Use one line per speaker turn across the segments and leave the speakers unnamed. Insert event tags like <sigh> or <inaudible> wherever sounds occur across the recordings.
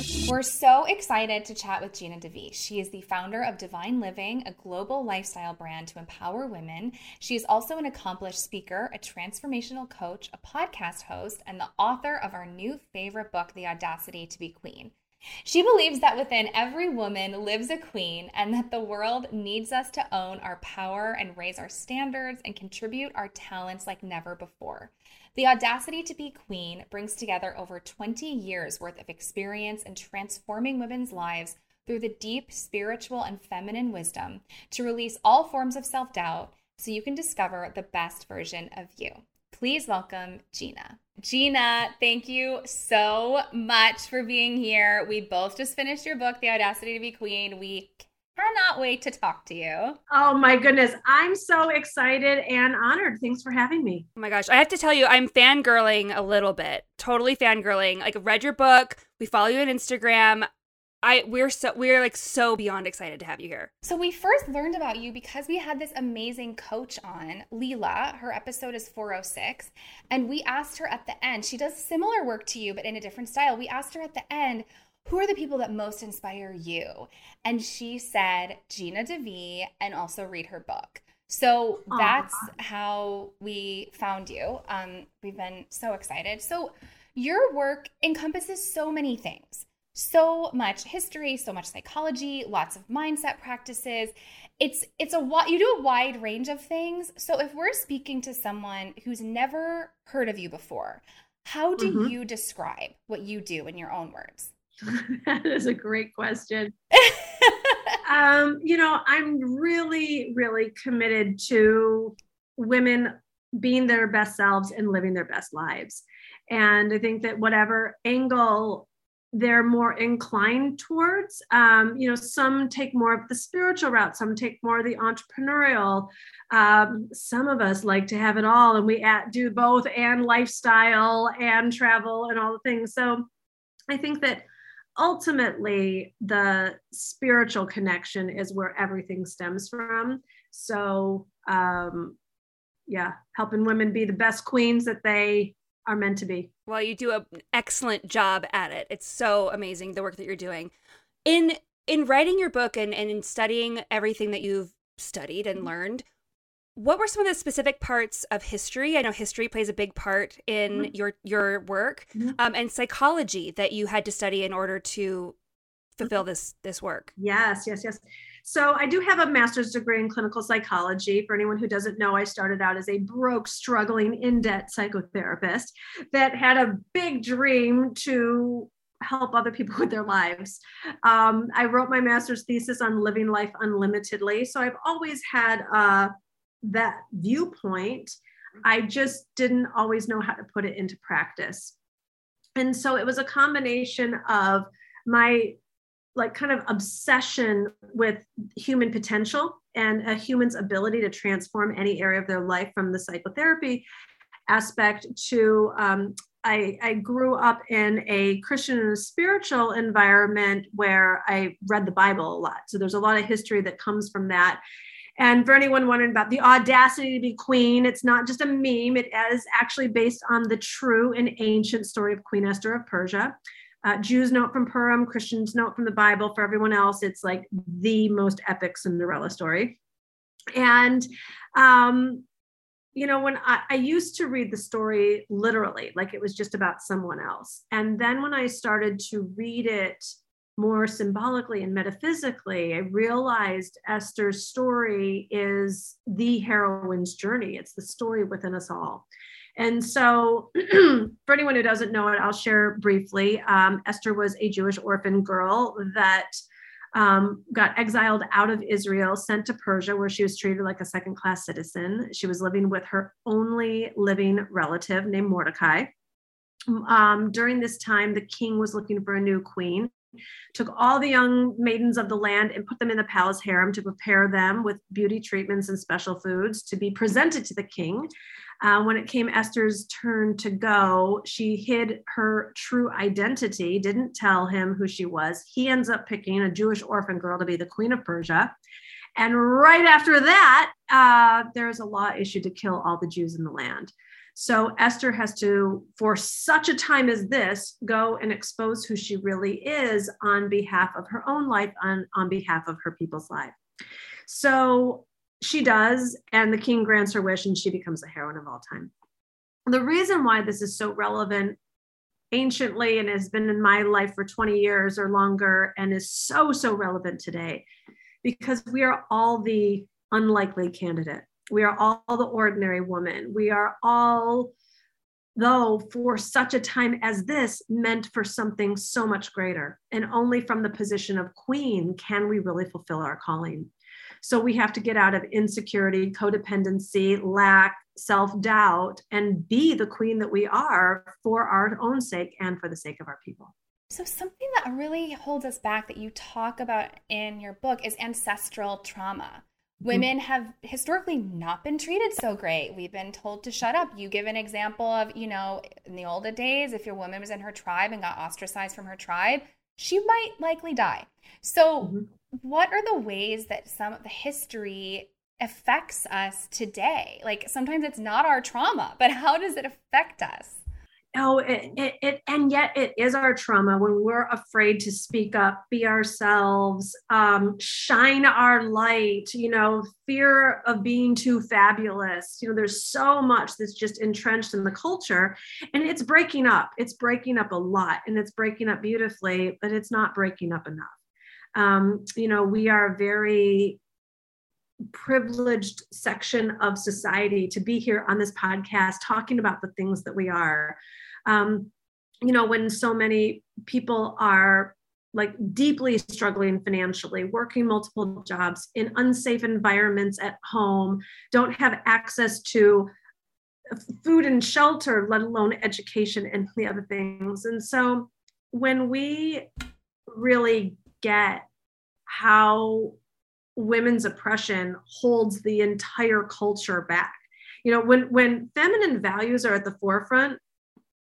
We're so excited to chat with Gina DeVee. She is the founder of Divine Living, a global lifestyle brand to empower women. She is also an accomplished speaker, a transformational coach, a podcast host, and the author of our new favorite book, The Audacity to Be Queen. She believes that within every woman lives a queen and that the world needs us to own our power and raise our standards and contribute our talents like never before. The Audacity to Be Queen brings together over 20 years worth of experience in transforming women's lives through the deep spiritual and feminine wisdom to release all forms of self doubt so you can discover the best version of you. Please welcome Gina. Gina, thank you so much for being here. We both just finished your book, The Audacity to Be Queen. We cannot wait to talk to you.
Oh my goodness. I'm so excited and honored. Thanks for having me.
Oh my gosh. I have to tell you, I'm fangirling a little bit. Totally fangirling. Like, read your book. We follow you on Instagram. I we're so we're like so beyond excited to have you here.
So we first learned about you because we had this amazing coach on, Leela. Her episode is 406, and we asked her at the end. She does similar work to you but in a different style. We asked her at the end, who are the people that most inspire you? And she said Gina DeVee and also read her book. So that's Aww. how we found you. Um, we've been so excited. So your work encompasses so many things so much history, so much psychology, lots of mindset practices. It's it's a you do a wide range of things. So if we're speaking to someone who's never heard of you before, how do mm-hmm. you describe what you do in your own words? <laughs>
that is a great question. <laughs> um, you know, I'm really, really committed to women being their best selves and living their best lives. And I think that whatever angle they're more inclined towards, um, you know, some take more of the spiritual route, some take more of the entrepreneurial. Um, some of us like to have it all, and we at, do both and lifestyle and travel and all the things. So I think that ultimately the spiritual connection is where everything stems from. So um yeah helping women be the best queens that they are meant to be.
Well you do an excellent job at it. It's so amazing the work that you're doing. In in writing your book and, and in studying everything that you've studied and mm-hmm. learned what were some of the specific parts of history i know history plays a big part in mm-hmm. your your work mm-hmm. um, and psychology that you had to study in order to fulfill this this work
yes yes yes so i do have a master's degree in clinical psychology for anyone who doesn't know i started out as a broke struggling in debt psychotherapist that had a big dream to help other people <laughs> with their lives. Um, I wrote my master's thesis on living life unlimitedly. So I've always had a that viewpoint. I just didn't always know how to put it into practice. And so it was a combination of my like kind of obsession with human potential and a human's ability to transform any area of their life from the psychotherapy aspect to um, I, I, grew up in a Christian and spiritual environment where I read the Bible a lot. So there's a lot of history that comes from that. And for anyone wondering about the audacity to be queen, it's not just a meme. It is actually based on the true and ancient story of Queen Esther of Persia. Uh, Jews note from Purim, Christians note from the Bible. For everyone else, it's like the most epic Cinderella story. And, um, you know, when I, I used to read the story literally, like it was just about someone else. And then when I started to read it more symbolically and metaphysically, I realized Esther's story is the heroine's journey. It's the story within us all. And so, <clears throat> for anyone who doesn't know it, I'll share briefly. Um, Esther was a Jewish orphan girl that um, got exiled out of Israel, sent to Persia, where she was treated like a second class citizen. She was living with her only living relative named Mordecai. um, during this time, the king was looking for a new queen. Took all the young maidens of the land and put them in the palace harem to prepare them with beauty treatments and special foods to be presented to the king. Uh, when it came Esther's turn to go, she hid her true identity, didn't tell him who she was. He ends up picking a Jewish orphan girl to be the queen of Persia. And right after that, uh, there's a law issued to kill all the Jews in the land. So Esther has to, for such a time as this, go and expose who she really is on behalf of her own life, on, on behalf of her people's life. So she does, and the king grants her wish, and she becomes a heroine of all time. The reason why this is so relevant anciently and has been in my life for 20 years or longer and is so, so relevant today, because we are all the unlikely candidate. We are all the ordinary woman. We are all, though, for such a time as this, meant for something so much greater. And only from the position of queen can we really fulfill our calling. So we have to get out of insecurity, codependency, lack, self doubt, and be the queen that we are for our own sake and for the sake of our people.
So, something that really holds us back that you talk about in your book is ancestral trauma. Women have historically not been treated so great. We've been told to shut up. You give an example of, you know, in the older days, if your woman was in her tribe and got ostracized from her tribe, she might likely die. So, mm-hmm what are the ways that some of the history affects us today? Like sometimes it's not our trauma, but how does it affect us?
Oh, it, it, it, and yet it is our trauma when we're afraid to speak up, be ourselves, um, shine our light, you know, fear of being too fabulous. You know, there's so much that's just entrenched in the culture and it's breaking up. It's breaking up a lot and it's breaking up beautifully, but it's not breaking up enough. Um, you know, we are very privileged section of society to be here on this podcast talking about the things that we are. Um, you know, when so many people are like deeply struggling financially, working multiple jobs in unsafe environments at home, don't have access to food and shelter, let alone education and the other things. And so when we really get how women's oppression holds the entire culture back. You know, when when feminine values are at the forefront,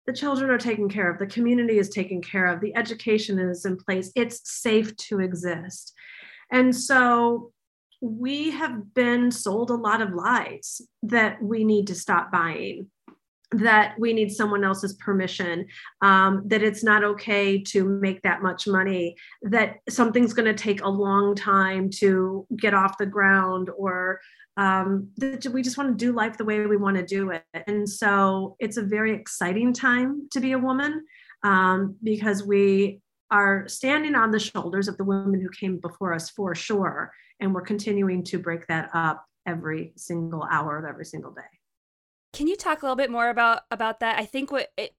the children are taken care of, the community is taken care of, the education is in place, it's safe to exist. And so we have been sold a lot of lies that we need to stop buying that we need someone else's permission, um, that it's not okay to make that much money, that something's going to take a long time to get off the ground, or um, that we just want to do life the way we want to do it. And so it's a very exciting time to be a woman um, because we are standing on the shoulders of the women who came before us for sure. And we're continuing to break that up every single hour of every single day.
Can you talk a little bit more about about that? I think what it,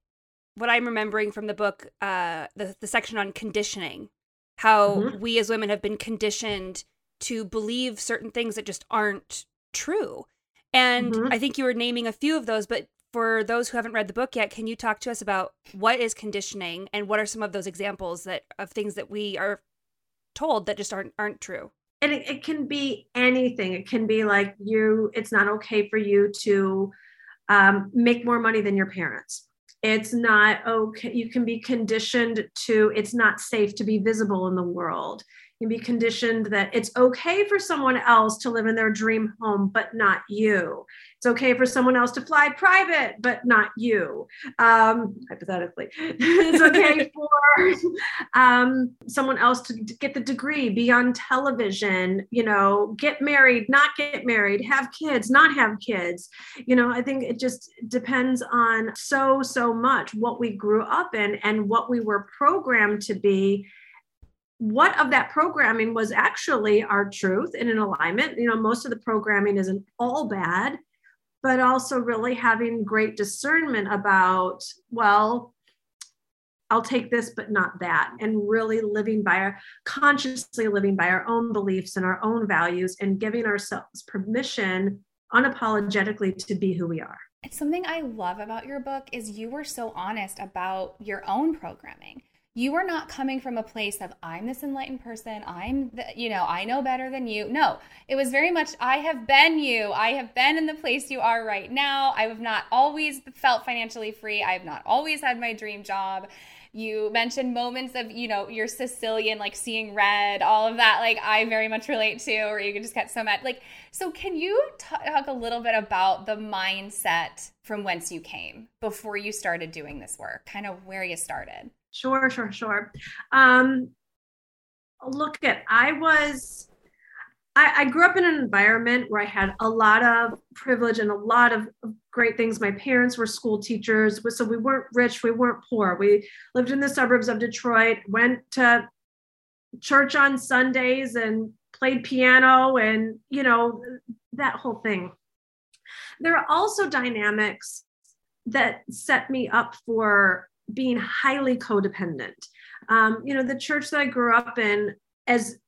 what I'm remembering from the book, uh, the the section on conditioning, how mm-hmm. we as women have been conditioned to believe certain things that just aren't true. And mm-hmm. I think you were naming a few of those, but for those who haven't read the book yet, can you talk to us about what is conditioning and what are some of those examples that of things that we are told that just aren't aren't true?
And it, it can be anything. It can be like you. It's not okay for you to um, make more money than your parents. It's not okay. You can be conditioned to, it's not safe to be visible in the world You can be conditioned that it's okay for someone else to live in their dream home, but not you. It's okay for someone else to fly private, but not you, um, hypothetically. <laughs> it's okay <laughs> for um, someone else to get the degree, be on television, you know, get married, not get married, have kids, not have kids. You know, I think it just depends on so, so much what we grew up in and what we were programmed to be what of that programming was actually our truth and in alignment you know most of the programming isn't all bad but also really having great discernment about well i'll take this but not that and really living by our consciously living by our own beliefs and our own values and giving ourselves permission unapologetically to be who we are
It's something I love about your book is you were so honest about your own programming. You are not coming from a place of I'm this enlightened person. I'm the, you know, I know better than you. No, it was very much I have been you. I have been in the place you are right now. I have not always felt financially free. I have not always had my dream job you mentioned moments of you know your sicilian like seeing red all of that like i very much relate to or you can just get so mad like so can you talk a little bit about the mindset from whence you came before you started doing this work kind of where you started
sure sure sure um look at i was I, I, grew up in an environment where I had a lot of privilege and a lot of great things. My parents were school teachers, so we weren't rich, we weren't poor. We lived in the suburbs of Detroit, went to church on Sundays and played piano and, you know, that whole thing. There are also dynamics that set me up for being highly codependent. Um, you know, the church that I grew up in, as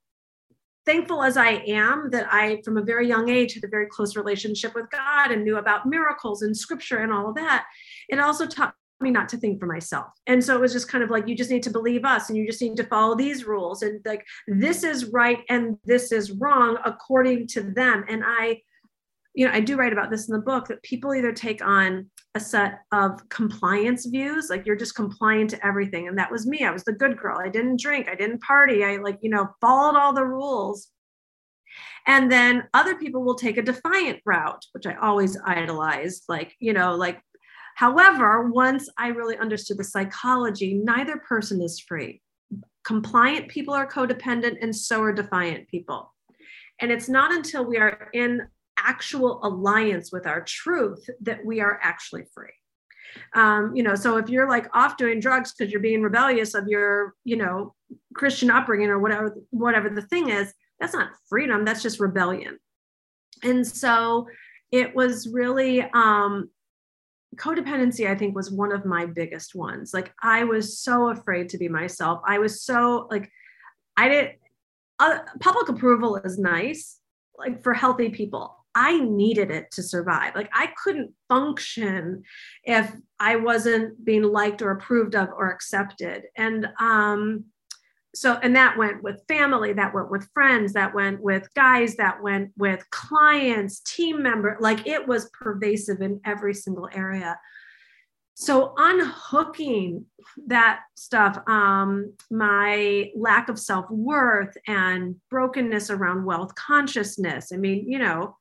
thankful as I am that I, from a very young age, had a very close relationship with God and knew about miracles and scripture and all of that, it also taught me not to think for myself. And so it was just kind of like, you just need to believe us and you just need to follow these rules. And like, this is right and this is wrong according to them. And I, you know, I do write about this in the book that people either take on a set of compliance views, like you're just compliant to everything. And that was me. I was the good girl. I didn't drink, I didn't party, I like, you know, followed all the rules. And then other people will take a defiant route, which I always idolized, like, you know, like, however, once I really understood the psychology, neither person is free. Compliant people are codependent, and so are defiant people. And it's not until we are in actual alliance with our truth that we are actually free. Um, you know so if you're like off doing drugs because you're being rebellious of your you know christian upbringing or whatever whatever the thing is that's not freedom that's just rebellion. And so it was really um, codependency i think was one of my biggest ones. Like i was so afraid to be myself. I was so like i didn't uh, public approval is nice like for healthy people I needed it to survive. Like I couldn't function if I wasn't being liked or approved of or accepted. And um, so, and that went with family, that went with friends, that went with guys, that went with clients, team member. Like it was pervasive in every single area. So unhooking that stuff, um, my lack of self worth and brokenness around wealth consciousness. I mean, you know,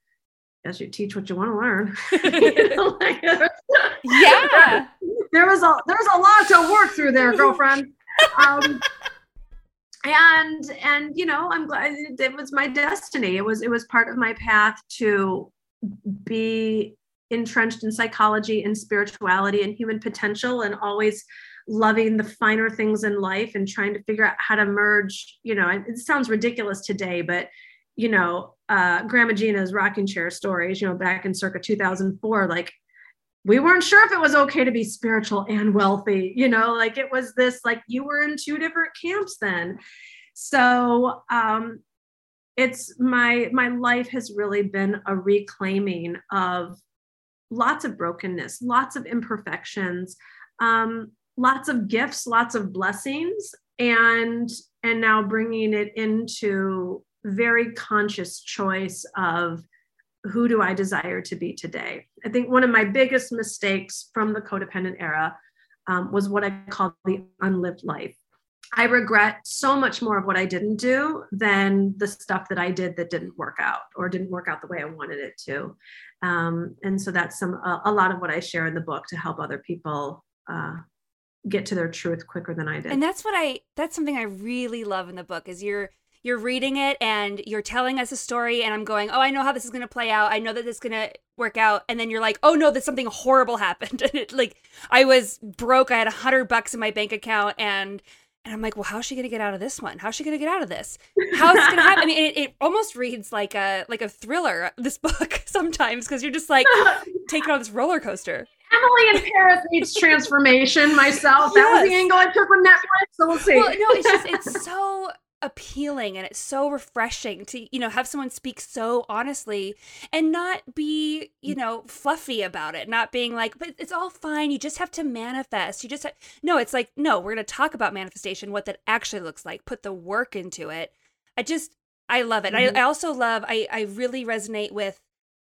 as you teach what you want to learn. <laughs> <laughs> you know, like, <laughs>
yeah,
there was a there's a lot to work through there, girlfriend. Um, and and you know, I'm glad it was my destiny. It was it was part of my path to be entrenched in psychology and spirituality and human potential, and always loving the finer things in life and trying to figure out how to merge. You know, it sounds ridiculous today, but you know, uh, Grandma Gina's rocking chair stories, you know, back in circa 2004, like we weren't sure if it was okay to be spiritual and wealthy, you know, like it was this, like you were in two different camps then. So, um, it's my my life has really been a reclaiming of lots of brokenness lots of imperfections um, lots of gifts lots of blessings and and now bringing it into very conscious choice of who do I desire to be today. I think one of my biggest mistakes from the codependent era um, was what I call the unlived life. I regret so much more of what I didn't do than the stuff that I did that didn't work out or didn't work out the way I wanted it to. Um, and so that's some a, a, lot of what I share in the book to help other people uh, get to their truth quicker than I did.
And that's what I that's something I really love in the book is you're you're reading it and you're telling us a story and I'm going, "Oh, I know how this is going to play out. I know that this is going to work out." And then you're like, "Oh no, that something horrible <laughs> happened." and it like I was broke. I had a 100 bucks in my bank account and and I'm like, well, how's she gonna get out of this one? How's she gonna get out of this? How's it gonna happen? I mean, it, it, almost reads like a like a thriller. This <laughs> book sometimes because you're just like <laughs> taking on this roller coaster.
Emily in Paris needs transformation. Myself, yes. that was the angle I took from Netflix. So we'll see.
Well, no, it's just it's so appealing and it's so refreshing to you know have someone speak so honestly and not be you know fluffy about it not being like but it's all fine you just have to manifest you just have... no it's like no we're going to talk about manifestation what that actually looks like put the work into it i just i love it mm-hmm. I, I also love i i really resonate with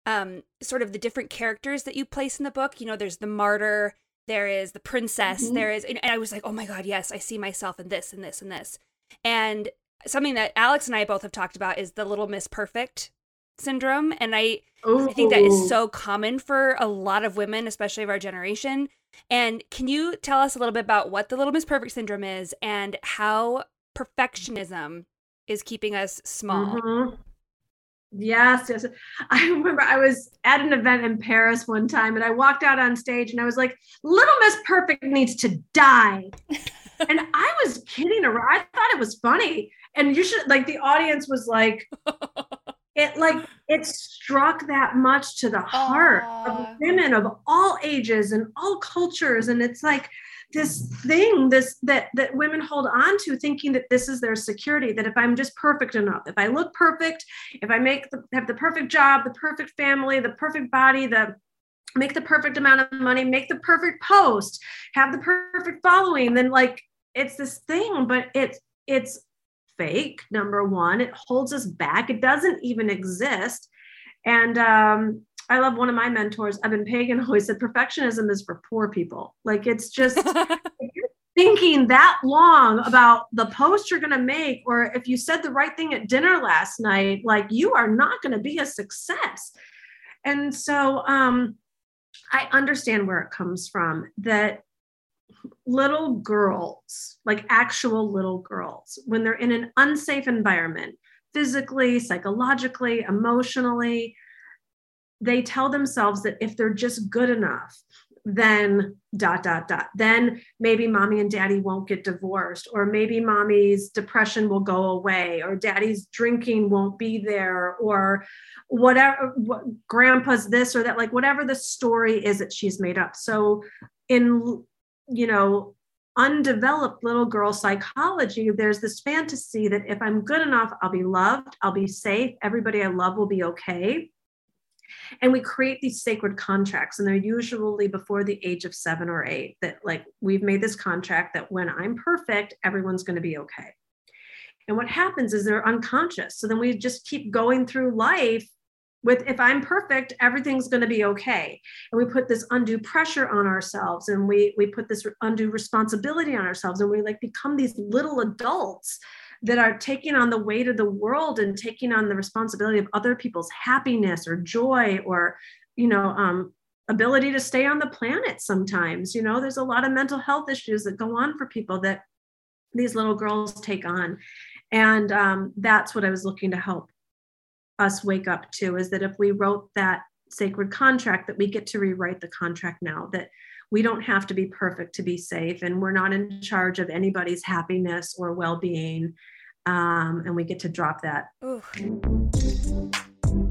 um sort of the different characters that you place in the book you know there's the martyr there is the princess mm-hmm. there is and i was like oh my god yes i see myself in this and this and this and something that Alex and I both have talked about is the little miss perfect syndrome. And I, I think that is so common for a lot of women, especially of our generation. And can you tell us a little bit about what the little miss perfect syndrome is and how perfectionism is keeping us small?
Mm-hmm. Yes, yes. <laughs> I remember I was at an event in Paris one time and I walked out on stage and I was like, Little Miss Perfect needs to die. And I was kidding around. I thought it was funny. And you should like the audience was like, <laughs> it like it struck that much to the heart Aww. of women of all ages and all cultures. And it's like this thing, this that that women hold on to, thinking that this is their security, that if I'm just perfect enough, if I look perfect, if I make the, have the perfect job, the perfect family, the perfect body, the make the perfect amount of money, make the perfect post, have the perfect following, then like it's this thing, but it's it's fake. Number one, it holds us back. It doesn't even exist. And um, I love one of my mentors, Eben Pagan, <laughs> always said perfectionism is for poor people. Like it's just <laughs> thinking that long about the post you're going to make, or if you said the right thing at dinner last night, like you are not going to be a success. And so um, I understand where it comes from that little girls, like actual little girls, when they're in an unsafe environment, physically, psychologically, emotionally, they tell themselves that if they're just good enough, then dot dot dot then maybe mommy and daddy won't get divorced or maybe mommy's depression will go away or daddy's drinking won't be there or whatever what, grandpa's this or that like whatever the story is that she's made up so in you know, undeveloped little girl psychology, there's this fantasy that if I'm good enough, I'll be loved, I'll be safe, everybody I love will be okay. And we create these sacred contracts, and they're usually before the age of seven or eight that, like, we've made this contract that when I'm perfect, everyone's going to be okay. And what happens is they're unconscious. So then we just keep going through life with if i'm perfect everything's going to be okay and we put this undue pressure on ourselves and we we put this undue responsibility on ourselves and we like become these little adults that are taking on the weight of the world and taking on the responsibility of other people's happiness or joy or you know um, ability to stay on the planet sometimes you know? There's a lot of mental health issues that go on for people that these little girls take on. And um, that's what i was looking to help us wake up to is that if we wrote that sacred contract that we get to rewrite the contract now that we don't have to be perfect to be safe and we're not in charge of anybody's happiness or well-being um, and we get to drop that Ooh.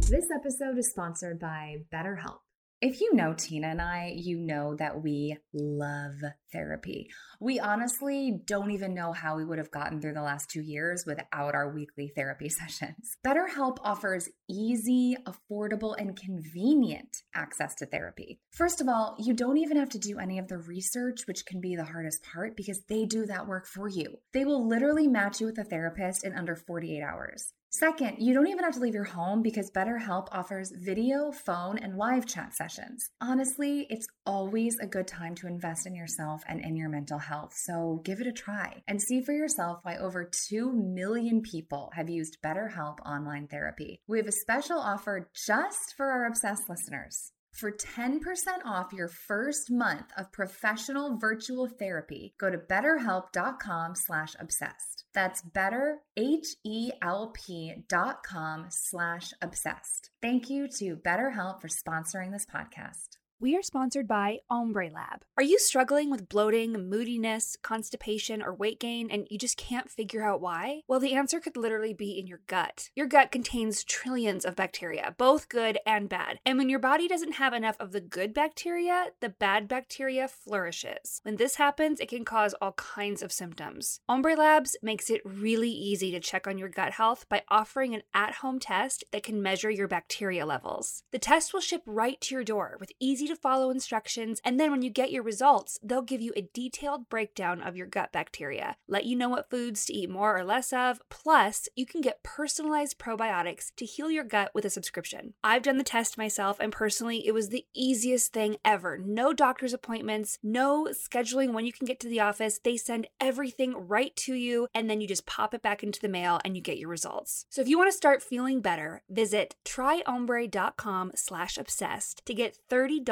this episode is sponsored by betterhelp if you know Tina and I, you know that we love therapy. We honestly don't even know how we would have gotten through the last two years without our weekly therapy <laughs> sessions. BetterHelp offers easy, affordable, and convenient access to therapy. First of all, you don't even have to do any of the research, which can be the hardest part because they do that work for you. They will literally match you with a therapist in under 48 hours. Second, you don't even have to leave your home because BetterHelp offers video, phone, and live chat sessions. Honestly, it's always a good time to invest in yourself and in your mental health, so give it a try and see for yourself why over 2 million people have used BetterHelp online therapy. We have a special offer just for our obsessed listeners. For 10% off your first month of professional virtual therapy, go to betterhelp.com slash obsessed. That's better, H-E-L-P dot com slash obsessed. Thank you to BetterHelp for sponsoring this podcast.
We are sponsored by Ombre Lab. Are you struggling with bloating, moodiness, constipation, or weight gain, and you just can't figure out why? Well, the answer could literally be in your gut. Your gut contains trillions of bacteria, both good and bad. And when your body doesn't have enough of the good bacteria, the bad bacteria flourishes. When this happens, it can cause all kinds of symptoms. Ombre Labs makes it really easy to check on your gut health by offering an at home test that can measure your bacteria levels. The test will ship right to your door with easy to follow instructions, and then when you get your results, they'll give you a detailed breakdown of your gut bacteria, let you know what foods to eat more or less of, plus, you can get personalized probiotics to heal your gut with a subscription. I've done the test myself, and personally, it was the easiest thing ever. No doctor's appointments, no scheduling when you can get to the office. They send everything right to you, and then you just pop it back into the mail and you get your results. So if you want to start feeling better, visit tryombre.com slash obsessed to get $30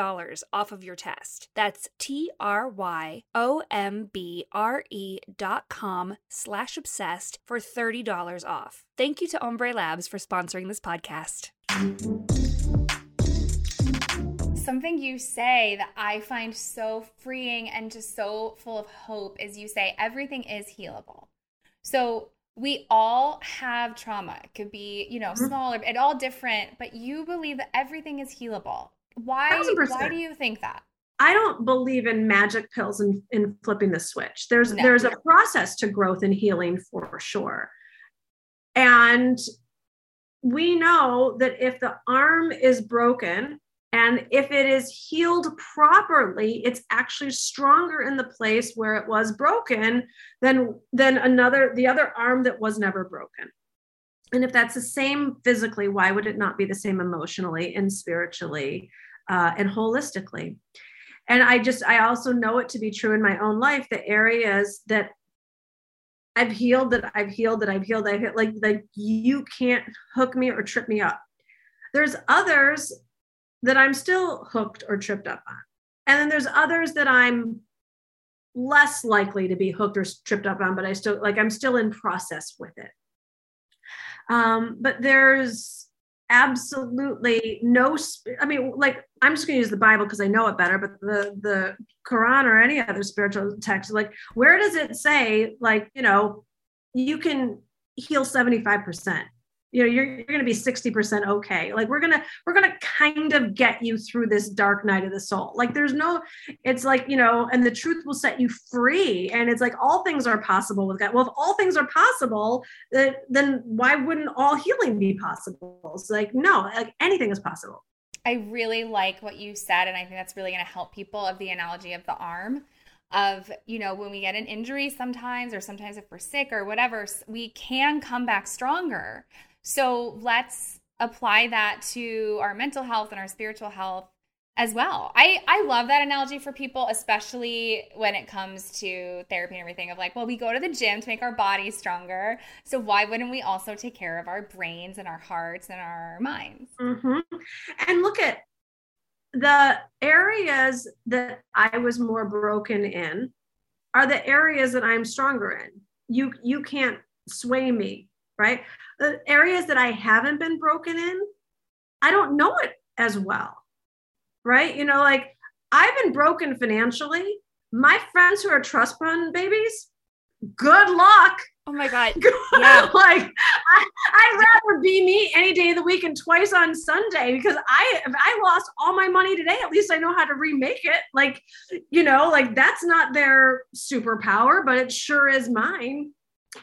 off of your test. That's T-R-Y-O-M-B-R-E dot com slash obsessed for $30 off. Thank you to Ombre Labs for sponsoring this podcast.
Something you say that I find so freeing and just so full of hope is you say everything is healable. So we all have trauma. It could be, you know,
Mhm.
small or it all different, but you believe that everything is healable. Why why do you think that?
I don't believe in magic pills and in flipping the switch. There's
No.
there's a process to growth and healing for sure. And we know that if the arm is broken and if it is healed properly, it's actually stronger in the place where it was broken than than another the other arm that was never broken. And if that's the same physically, why would it not be the same emotionally and spiritually uh, and holistically? and i just i also know it to be true in my own life the areas that i've healed that i've healed that i've healed i've hit like like you can't hook me or trip me up. There's others that i'm still hooked or tripped up on. And then there's others that i'm less likely to be hooked or tripped up on but i still like i'm still in process with it um but there's absolutely no i mean like i'm just going to use the bible because i know it better but the the quran or any other spiritual text like where does it say like you know you can heal 75% you know you're, you're going to be 60% okay. Like we're going to we're going to kind of get you through this dark night of the soul. Like there's no it's like you know and the truth will set you free. And it's like all things are possible with god. Well if all things are possible then, why wouldn't all healing be possible? It's like no like anything is possible.
I really like what you said, and I think that's really going to help people of the analogy of the arm. Of, you know, when we get an injury sometimes, or sometimes if we're sick or whatever, we can come back stronger. So let's apply that to our mental health and our spiritual health as well. I, I love that analogy for people, especially when it comes to therapy and everything of like, well, we go to the gym to make our bodies stronger. So why wouldn't we also take care of our brains and our hearts and our minds?
Mhm. And look at the areas that I was more broken in are the areas that I'm stronger in. You you can't sway me, right? The areas that I haven't been broken in, I don't know it as well. Right? You know, like I've been broken financially. My friends who are trust fund babies, good luck.
Oh my God. <laughs> Yeah.
like I, I'd rather be me any day of the week and twice on Sunday because I if I lost all my money today, at least I know how to remake it. Like, you know, like that's not their superpower, but it sure is mine.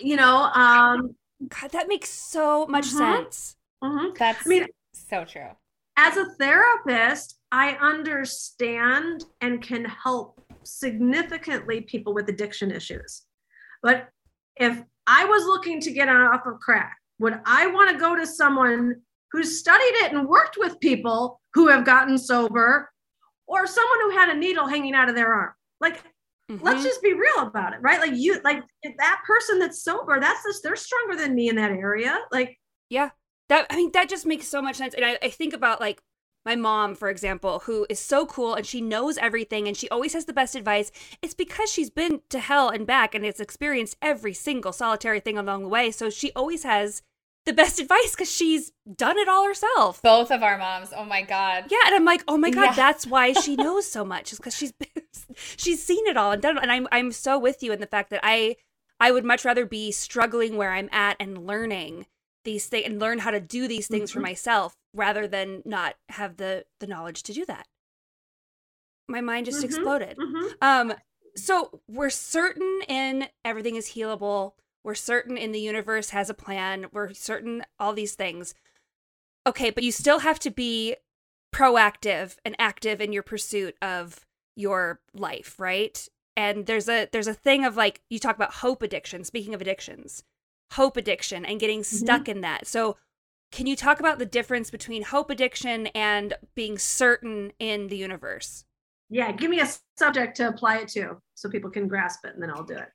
You know, um,
God, that makes so much
Mhm.
sense.
mhm.
That's
I mean,
so true.
as a therapist, I understand and can help significantly people with addiction issues. But if I was looking to get off of crack, would I want to go to someone who's studied it and worked with people who have gotten sober or someone who had a needle hanging out of their arm? Like, let's
Mhm.
just be real about it, right? Like, you, like, that person that's sober, that's just, they're stronger than me in that area. Like,
Yeah. That I mean that just makes so much sense. And I, I think about like my mom, for example, who is so cool and she knows everything and she always has the best advice. It's because she's been to hell and back and has experienced every single solitary thing along the way. So she always has the best advice because she's done it all herself.
Both of our moms. Oh my god.
Yeah, and I'm like, oh my god,
Yeah.
that's why she <laughs> knows so much. Is because she's she's seen it all and done it. And I'm I'm so with you in the fact that I I would much rather be struggling where I'm at and learning these things and learn how to do these things for
Mhm.
myself rather than not have the the knowledge to do that. My mind just
Mhm.
exploded.
Mhm.
Um, so we're certain in everything is healable. We're certain in the universe has a plan. We're certain all these things. Okay, but you still have to be proactive and active in your pursuit of your life, right? And there's a there's a thing of like you talk about hope addiction. Speaking of addictions, hope addiction and getting mm-hmm. stuck in that. So can you talk about the difference between hope addiction and being certain in the universe?
Yeah, give me a subject to apply it to so people can grasp it and then I'll do it.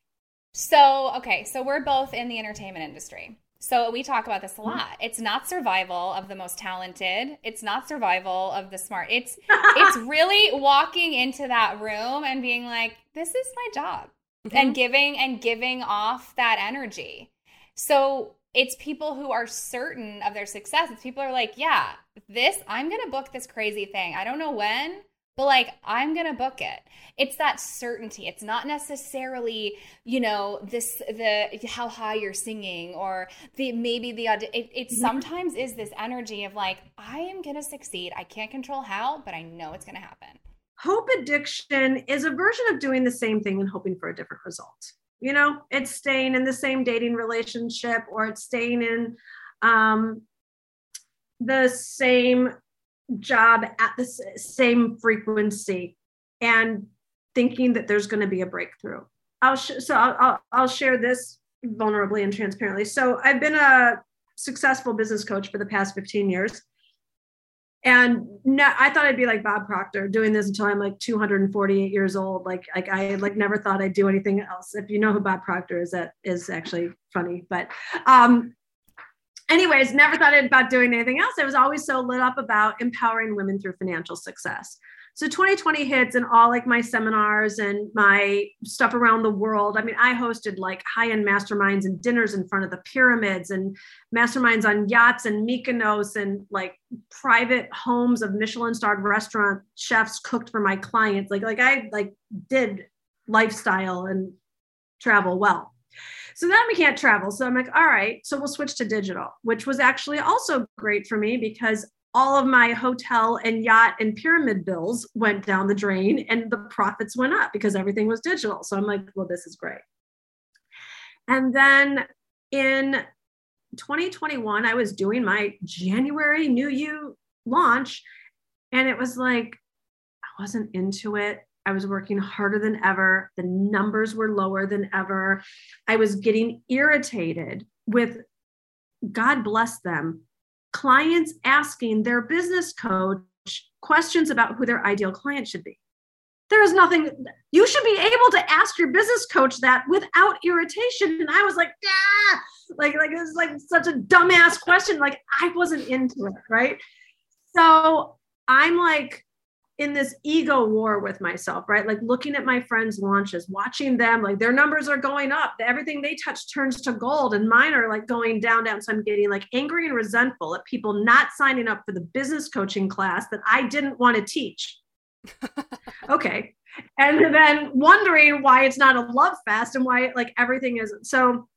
So, okay, so we're both in the entertainment industry. So we talk about this a mm-hmm. lot. It's not survival of the most talented. It's not survival of the smart. It's <laughs> it's really walking into that room and being like, this is my job. Mm-hmm. And giving and giving off that energy. So it's people who are certain of their success. It's people who are like, yeah, this, I'm going to book this crazy thing. I don't know when, but like, I'm going to book it. It's that certainty. It's not necessarily, you know, this, the, how high you're singing or the, maybe the, it, it sometimes is this energy of like, I am going to succeed. I can't control how, but I know it's going to happen.
Hope addiction is a version of doing the same thing and hoping for a different result. You know, it's staying in the same dating relationship or it's staying in um, the same job at the same frequency and thinking that there's going to be a breakthrough. I'll sh- so I'll, I'll I'll share this vulnerably and transparently. So I've been a successful business coach for the past 15 years. And no, I thought I'd be like Bob Proctor doing this until I'm like 248 years old. Like, like I like never thought I'd do anything else. If you know who Bob Proctor is, that is actually funny. But um, anyways, never thought about doing anything else. I was always so lit up about empowering women through financial success. So 2020 hits and all like my seminars and my stuff around the world. I mean, I hosted like high-end masterminds and dinners in front of the pyramids and masterminds on yachts and Mykonos and like private homes of Michelin starred restaurant chefs cooked for my clients. Like, like I like did lifestyle and travel well. So then we can't travel. So I'm like, all right, so we'll switch to digital, which was actually also great for me because all of my hotel and yacht and pyramid bills went down the drain and the profits went up because everything was digital. So I'm like, well, this is great. And then in 2021, I was doing my January New You launch, and it was like, I wasn't into it. I was working harder than ever. The numbers were lower than ever. I was getting irritated with, God bless them, clients asking their business coach questions about who their ideal client should be. There is nothing, you should be able to ask your business coach that without irritation. And I was like, ah, like, like it was like such a dumbass question. Like I wasn't into it, right? So I'm like, in this ego war with myself, right? Like looking at my friends' launches, watching them, like their numbers are going up. Everything they touch turns to gold, and mine are like going down, down. So I'm getting like angry and resentful at people not signing up for the business coaching class that I didn't want to teach. <laughs> okay. And then wondering why it's not a love fest and why like everything isn't. so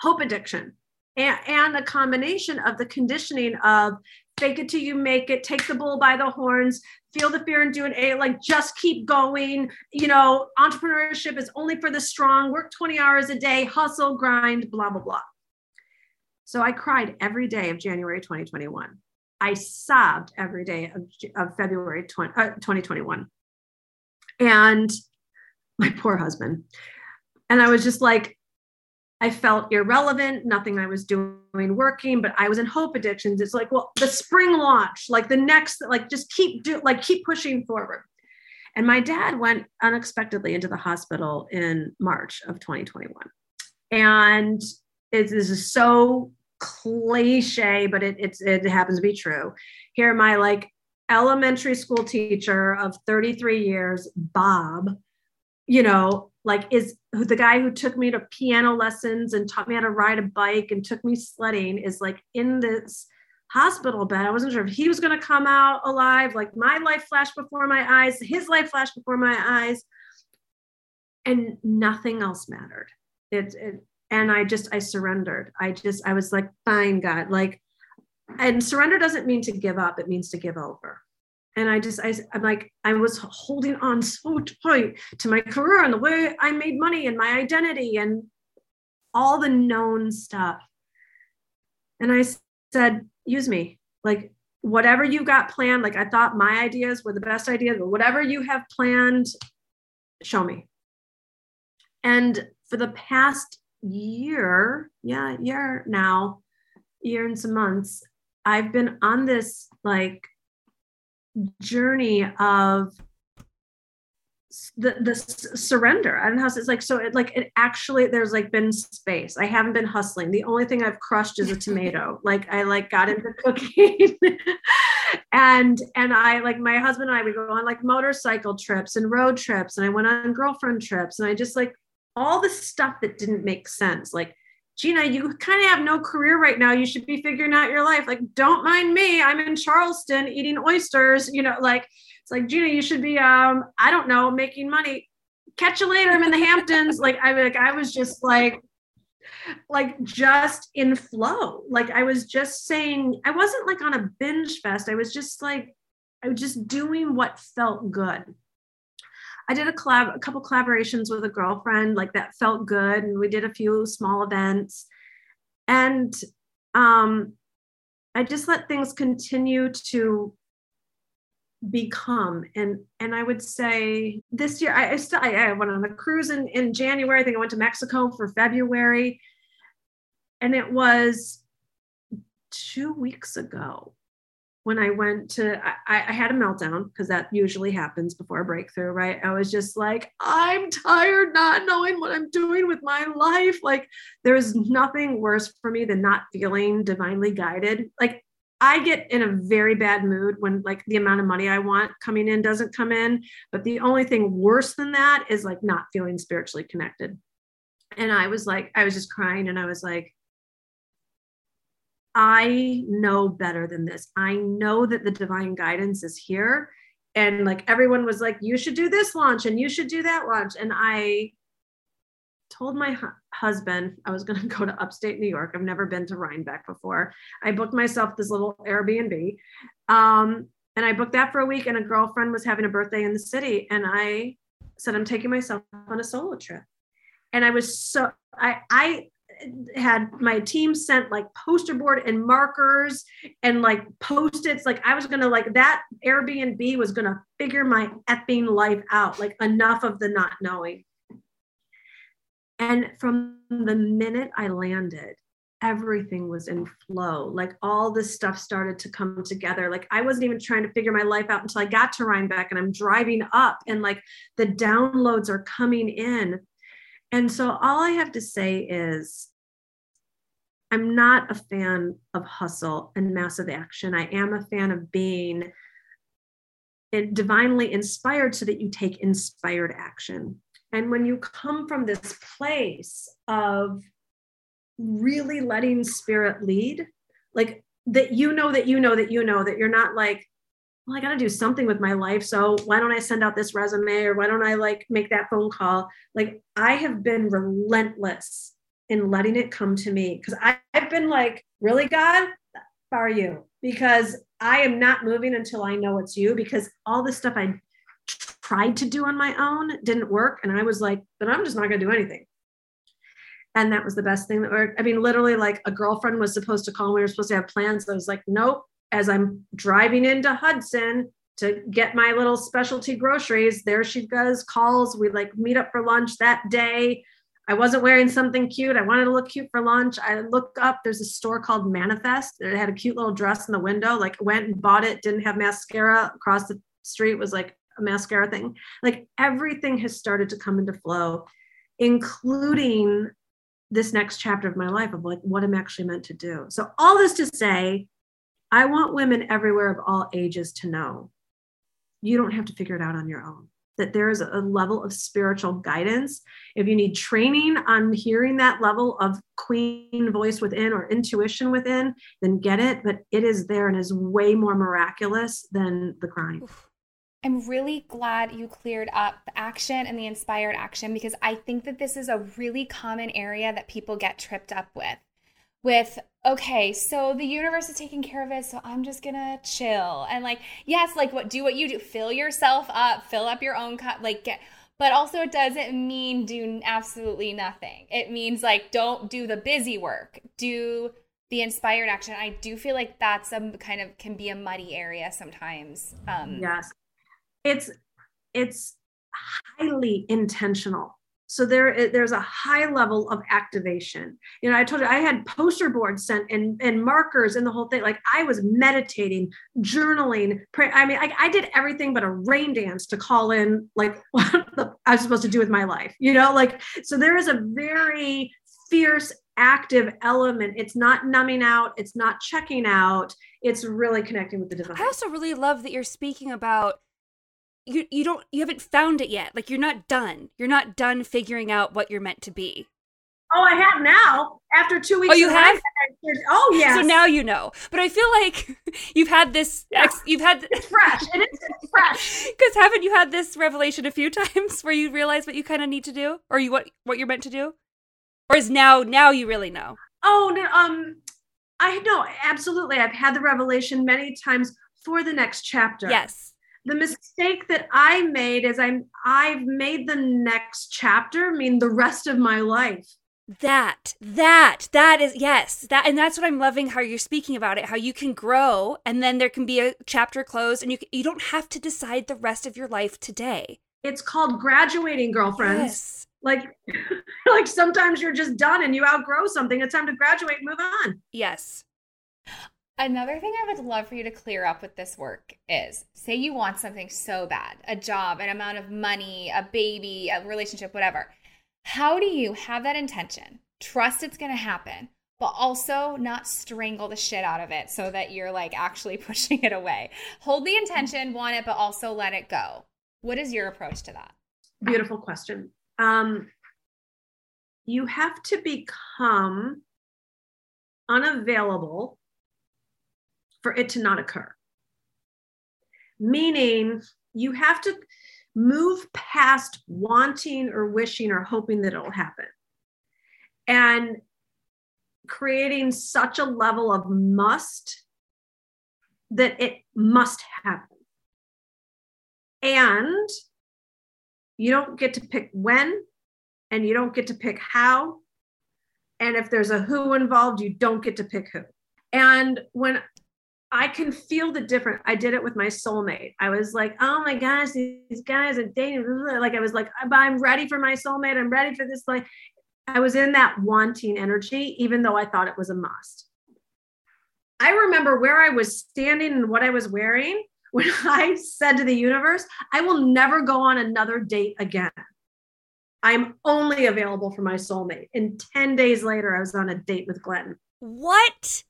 hope addiction and, and a combination of the conditioning of fake it till you make it, take the bull by the horns, feel the fear and do it. A, like just keep going. You know, entrepreneurship is only for the strong, work 20 hours a day, hustle, grind, blah, blah, blah. So I cried every day of January 2021. I sobbed every day of, of February 20, uh, 2021. And my poor husband. And I was just like, I felt irrelevant. Nothing I was doing working, but I was in hope addictions. It's like, well, the spring launch, like the next, like just keep do, like keep pushing forward. And my dad went unexpectedly into the hospital in March of 2021, and it this is so cliche, but it it's, it happens to be true. Here, my like elementary school teacher of 33 years, Bob, you know, like is the guy who took me to piano lessons and taught me how to ride a bike and took me sledding is like in this hospital bed. I wasn't sure if he was going to come out alive. Like my life flashed before my eyes, his life flashed before my eyes, and nothing else mattered. It, it and I just I surrendered. I just I was like, fine, God, like, and surrender doesn't mean to give up. It means to give over. And I just I, I'm like I was holding on so tight to my career and the way I made money and my identity and all the known stuff. And I said, use me. Like whatever you got planned, like I thought my ideas were the best ideas, but whatever you have planned, show me. And for the past year, yeah, year now, year and some months, I've been on this like journey of the the surrender. I don't know how it's like so it like it actually there's like been space. I haven't been hustling. The only thing I've crushed is a tomato. <laughs> like I like got into <laughs> cooking. and and I like my husband and I would go on like motorcycle trips and road trips and I went on girlfriend trips and I just like all the stuff that didn't make sense. Like Gina, you kind of have no career right now. You should be figuring out your life. Like, don't mind me. I'm in Charleston eating oysters. You know, like it's like Gina, you should be um, I don't know, making money. Catch you later. I'm in the Hamptons. like I like I was just like like just in flow. Like I was just saying, I wasn't like on a binge fest. I was just like, I was just doing what felt good. I did a collab, a couple collaborations with a girlfriend, like that felt good. And we did a few small events. And um, I just let things continue to become and and i would say this year i, I still I, I, went on a cruise in, in january i think i went to mexico for february and it was two weeks ago when i went to i, I had a meltdown because that usually happens before a breakthrough right i was just like i'm tired not knowing what i'm doing with my life like there's nothing worse for me than not feeling divinely guided like I get in a very bad mood when like the amount of money I want coming in doesn't come in. But the only thing worse than that is like not feeling spiritually connected. And I was like, I was just crying and I was like, I know better than this. I know that the divine guidance is here. And like everyone was like, you should do this launch and you should do that launch. And I told my hu- husband I was going <laughs> to go to upstate New York. I've never been to Rhinebeck before. I booked myself this little Airbnb. Um, and I booked that for a week, and a girlfriend was having a birthday in the city. And I said, I'm taking myself on a solo trip. And I was so, I, I, had my team sent like poster board and markers and like post-its like i was gonna like that airbnb was gonna figure my effing life out like enough of the not knowing and from the minute I landed, everything was in flow. Like all this stuff started to come together. Like I wasn't even trying to figure my life out until I got to Rhinebeck and I'm driving up and like the downloads are coming in. And so all I have to say is I'm not a fan of hustle and massive action. I am a fan of being divinely inspired so that you take inspired action. And when you come from this place of really letting spirit lead, like that you know that you know that you know that you're not like, well, I got to do something with my life. So why don't I send out this resume or why don't I like make that phone call? Like I have been relentless in letting it come to me because I've been like, really, God, are you? Because I am not moving until I know it's you because all the stuff I tried to do on my own didn't work. And I was like, but I'm just not going to do anything. And that was the best thing that worked. I mean, literally, like a girlfriend was supposed to call. Me, we were supposed to have plans. I was like, nope. As I'm driving into Hudson to get my little specialty groceries, there she goes, calls. We like meet up for lunch that day. I wasn't wearing something cute. I wanted to look cute for lunch. I look up, there's a store called Manifest. It had a cute little dress in the window. Like went and bought it, didn't have mascara across the street, was like a mascara thing. Like everything has started to come into flow, including this next chapter of my life of like what I'm actually meant to do. So, all this to say, I want women everywhere of all ages to know you don't have to figure it out on your own. that there is a level of spiritual guidance. If you need training on hearing that level of queen voice within or intuition within, then get it. But it is there and is way more miraculous than the crying.
I'm really glad you cleared up the action and the inspired action because I think that this is a really common area that people get tripped up with. With, okay, so the universe is taking care of it, so I'm just gonna chill. And like, yes, like what do what you do, fill yourself up, fill up your own cup, like get but also it doesn't mean do absolutely nothing. It means like don't do the busy work. Do the inspired action. I do feel like that's a kind of can be a muddy area sometimes. Um
yes it's it's highly intentional so there there's a high level of activation. You know i told you i had poster boards sent and and markers and the whole thing. Like i was meditating journaling pray, i mean I, I did everything but a rain dance to call in like <laughs> what i was supposed to do with my life you know? Like so there is a very fierce active element. It's not numbing out. It's not checking out. It's really connecting with the divine.
I also really love that you're speaking about you you don't you haven't found it yet. Like you're not done. You're not done figuring out what you're meant to be.
Oh, I have now. After two weeks.
Oh, you have.
oh, yeah. <laughs>
So now you know. But I feel like <laughs> you've had this.
Yeah.
Ex, you've had.
It's fresh. It is fresh. <laughs>
Because haven't you had this revelation a few times where you realize what you kind of need to do, or you what what you're meant to do, or is now now you really know?
Oh no. Um, I know absolutely. I've had the revelation many times for the next chapter.
Yes
the mistake that I made is I'm I've made the next chapter mean the rest of my life.
That that that is yes that and that's what I'm loving how you're speaking about it how you can grow and then there can be a chapter closed and you you don't have to decide the rest of your life today.
It's called graduating, girlfriends.
Yes.
Like <laughs> like sometimes you're just done and you outgrow something. It's time to graduate, move on.
Yes.
Another thing I would love for you to clear up with this work is say you want something so bad a job, an amount of money, a baby, a relationship, whatever. How do you have that intention, trust it's going to happen, but also not strangle the shit out of it so that you're like actually <laughs> pushing it away? Hold the intention, want it, but also let it go. What is your approach to that?
Beautiful question. Um, you have to become unavailable for it to not occur. Meaning, you have to move past wanting or wishing or hoping that it'll happen and creating such a level of must that it must happen. And you don't get to pick when and you don't get to pick how. And if there's a who involved, you don't get to pick who. And when I can feel the difference. I did it with my soulmate. I was like, oh my gosh, these guys are dating. Like I was like, I'm ready for my soulmate. I'm ready for this. Like I was in that wanting energy, even though I thought it was a must. I remember where I was standing and what I was wearing when <laughs> I said to the universe, I will never go on another date again. I'm only available for my soulmate. And 10 days later, I was on a date with Glenn.
What?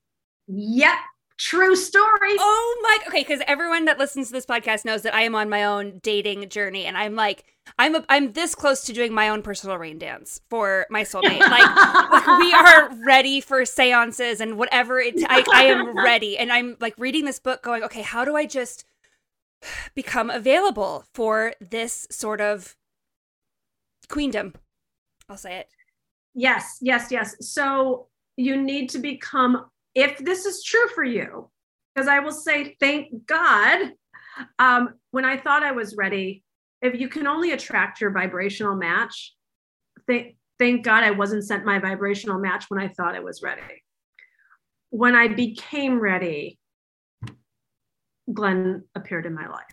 Yep. True story.
Oh my okay, because everyone that listens to this podcast knows that I am on my own dating journey, and I'm like, I'm a, I'm this close to doing my own personal rain dance for my soulmate. <laughs> Like, like we are ready for seances and whatever it. I, I am ready, and I'm like reading this book, going, okay, how do I just become available for this sort of queendom? I'll say it.
Yes, yes, yes. So you need to become if this is true for you, because I will say, thank God, um, when I thought I was ready, if you can only attract your vibrational match, thank, thank God I wasn't sent my vibrational match when I thought I was ready. When I became ready, Glenn appeared in my life.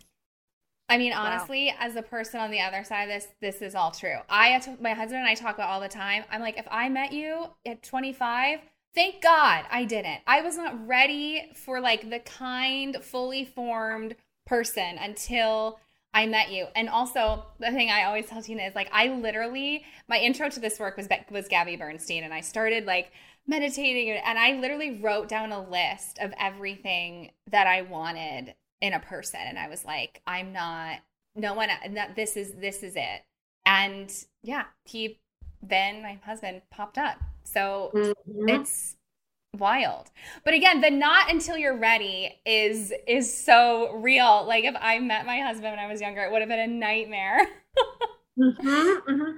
I mean, honestly, wow. as a person on the other side of this, this is all true. I, my husband and I talk about all the time. I'm like, if I met you at 25, Thank God I didn't. I was not ready for like the kind, fully formed person until I met you. And also, the thing I always tell Tina is like, I literally, my intro to this work was was Gabby Bernstein, and I started like meditating, and I literally wrote down a list of everything that I wanted in a person, and I was like, I'm not no one this is this is it. And yeah, he then my husband popped up. So mm-hmm. it's wild. But again, the not until you're ready is is so real. Like if I met my husband when I was younger, it would have been a nightmare. <laughs>
mm-hmm, mm-hmm.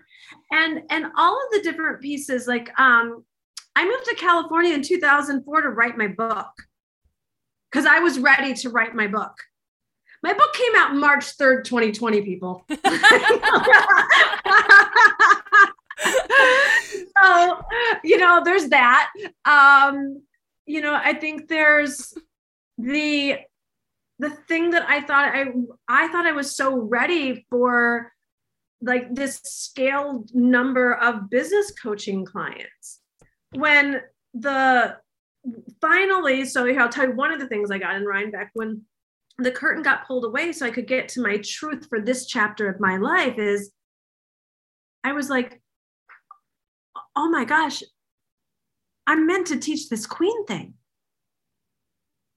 And and all of the different pieces, like um, I moved to California in 2004 to write my book because I was ready to write my book. My book came out March 3rd, 2020, people. <laughs> <laughs> <laughs> you know, there's that. Um, you know, I think there's the the thing that I thought I I thought I was so ready for like this scaled number of business coaching clients. When the finally, so I'll tell you one of the things I got in Rhinebeck when the curtain got pulled away so I could get to my truth for this chapter of my life is I was like, oh my gosh, I'm meant to teach this queen thing.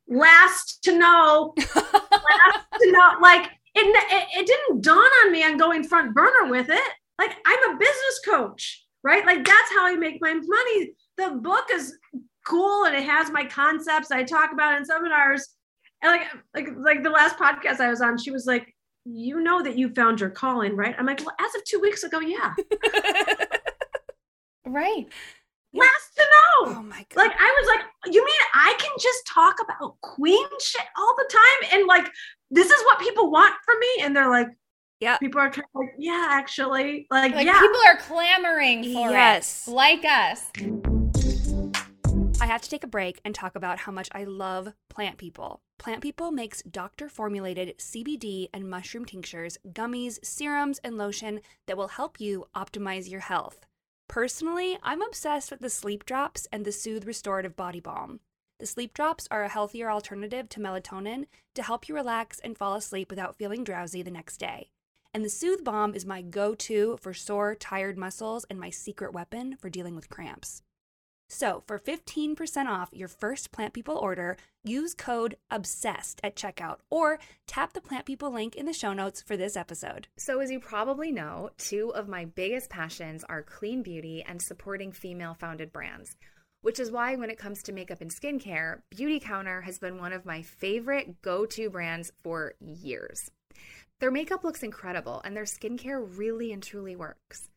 Last to know, last <laughs> to know, like it, it, it didn't dawn on me on going front burner with it. Like I'm a business coach, right? Like that's how I make my money. The book is cool and it has my concepts I talk about in seminars. And like like like the last podcast I was on, she was like, "You know that you found your calling, right?" I'm like, "Well, as of two weeks ago, yeah." <laughs>
Right.
Last to know.
Oh my god.
Like I was like, you mean I can just talk about queen shit all the time? And like this is what people want from me? And they're like,
yeah.
People are kind of like, yeah, actually. Like,
like
yeah.
people are clamoring for yes. it. Like us.
I have to take a break and talk about how much I love Plant People. Plant People makes doctor formulated CBD and mushroom tinctures, gummies, serums, and lotion that will help you optimize your health. Personally, I'm obsessed with the sleep drops and the Soothe Restorative Body Balm. The sleep drops are a healthier alternative to melatonin to help you relax and fall asleep without feeling drowsy the next day. And the Soothe Balm is my go to for sore, tired muscles and my secret weapon for dealing with cramps. So, for 15% off your first Plant People order, use code OBSESSED at checkout or tap the Plant People link in the show notes for this episode.
So, as you probably know, two of my biggest passions are clean beauty and supporting female founded brands, which is why when it comes to makeup and skincare, Beautycounter has been one of my favorite go to brands for years. Their makeup looks incredible and their skincare really and truly works.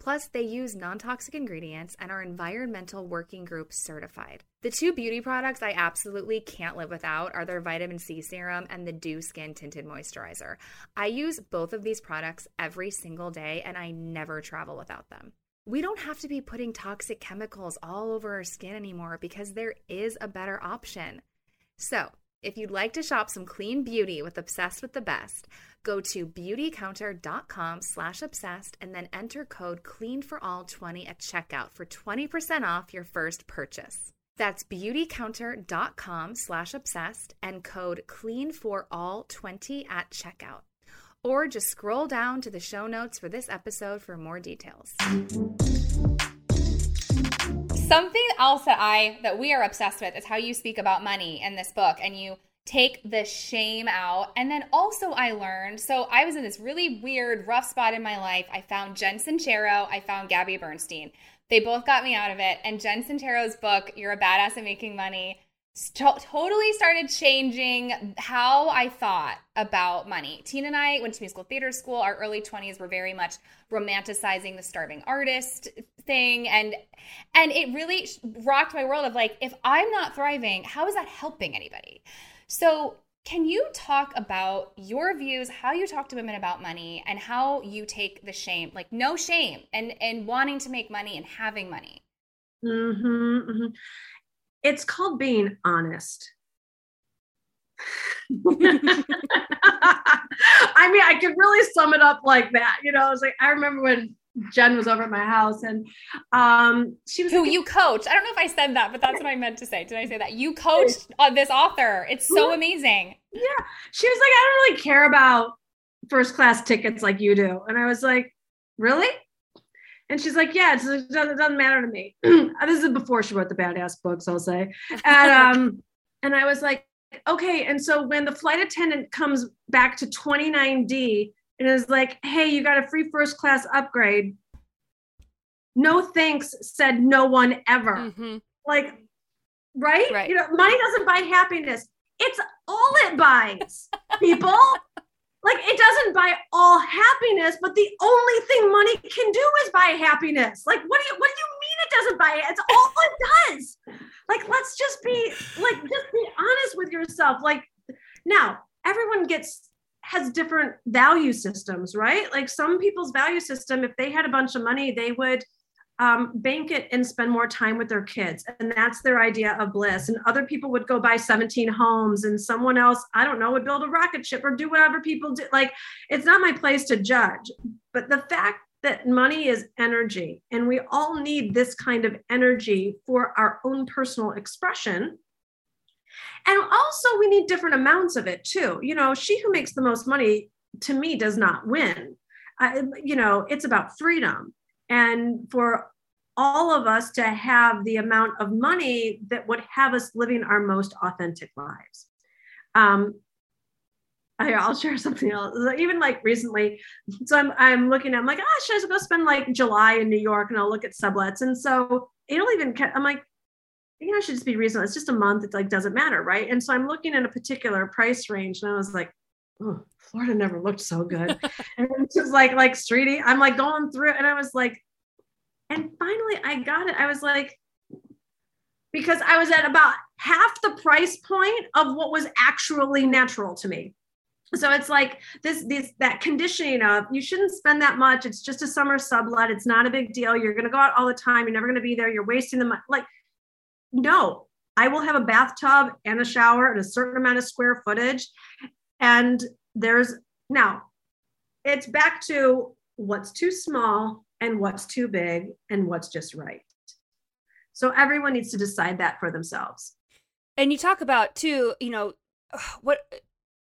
Plus, they use non toxic ingredients and are environmental working group certified. The two beauty products I absolutely can't live without are their vitamin C serum and the Dew Skin Tinted Moisturizer. I use both of these products every single day and I never travel without them. We don't have to be putting toxic chemicals all over our skin anymore because there is a better option. So, if you'd like to shop some clean beauty with Obsessed with the Best, go to beautycounter.com slash obsessed and then enter code clean4all20 at checkout for 20% off your first purchase. That's beautycounter.com slash obsessed and code clean4all20 at checkout. Or just scroll down to the show notes for this episode for more details. Something else that I that we are obsessed with is how you speak about money in this book and you take the shame out. And then also, I learned so I was in this really weird, rough spot in my life. I found Jen Sincero, I found Gabby Bernstein. They both got me out of it. And Jen Sincero's book, You're a Badass at Making Money, st- totally started changing how I thought about money. Tina and I went to musical theater school. Our early 20s were very much romanticizing the starving artist thing and and it really rocked my world of like if I'm not thriving, how is that helping anybody? So, can you talk about your views, how you talk to women about money, and how you take the shame, like no shame, and and wanting to make money and having money?
Mm-hmm, mm-hmm. It's called being honest. <laughs> I mean, I could really sum it up like that. You know, I was like, I remember when Jen was over at my house and um, she was
who like, you coach. I don't know if I said that, but that's what I meant to say. Did I say that? You coached uh, this author. It's so amazing.
Yeah. She was like, I don't really care about first class tickets like you do. And I was like, really? And she's like, yeah, it doesn't matter to me. <clears throat> this is before she wrote the badass books, I'll say. And <laughs> um, and I was like, okay. And so when the flight attendant comes back to 29D and is like, hey, you got a free first class upgrade. No thanks, said no one ever.
Mhm.
Like, right?
Right.
You know, money doesn't buy happiness. It's all it buys, <laughs> people. Like it doesn't buy all happiness, but the only thing money can do is buy happiness. Like, what do you what do you mean it doesn't buy it? It's all it does. Like, let's just be like, just be honest with yourself. Like, now everyone gets has different value systems, right? Like some people's value system, if they had a bunch of money, they would um, bank it and spend more time with their kids. And that's their idea of bliss. And other people would go buy 17 homes, and someone else, I don't know, would build a rocket ship or do whatever people do. Like, it's not my place to judge. But the fact that money is energy, and we all need this kind of energy for our own personal expression. And also, we need different amounts of it too. You know, she who makes the most money to me does not win. I, you know, it's about freedom and for all of us to have the amount of money that would have us living our most authentic lives. Um, I, I'll share something else. Even like recently, so I'm I'm looking at I'm like, oh, should I go spend like July in New York and I'll look at sublets. And so it'll even I'm like, you know, I should just be reasonable. It's just a month. It's like doesn't matter, right? And so I'm looking at a particular price range, and I was like, oh, Florida never looked so good. and it was like like streety. I'm like going through, and I was like, and finally I got it. I was like, because I was at about half the price point of what was actually natural to me. So it's like this, this that conditioning of you shouldn't spend that much. It's just a summer sublet. It's not a big deal. You're gonna go out all the time. You're never gonna be there. You're wasting the money. Like, no, I will have a bathtub and a shower and a certain amount of square footage. And there's now it's back to what's too small and what's too big and what's just right. So everyone needs to decide that for themselves.
And you talk about too, you know, <sighs> what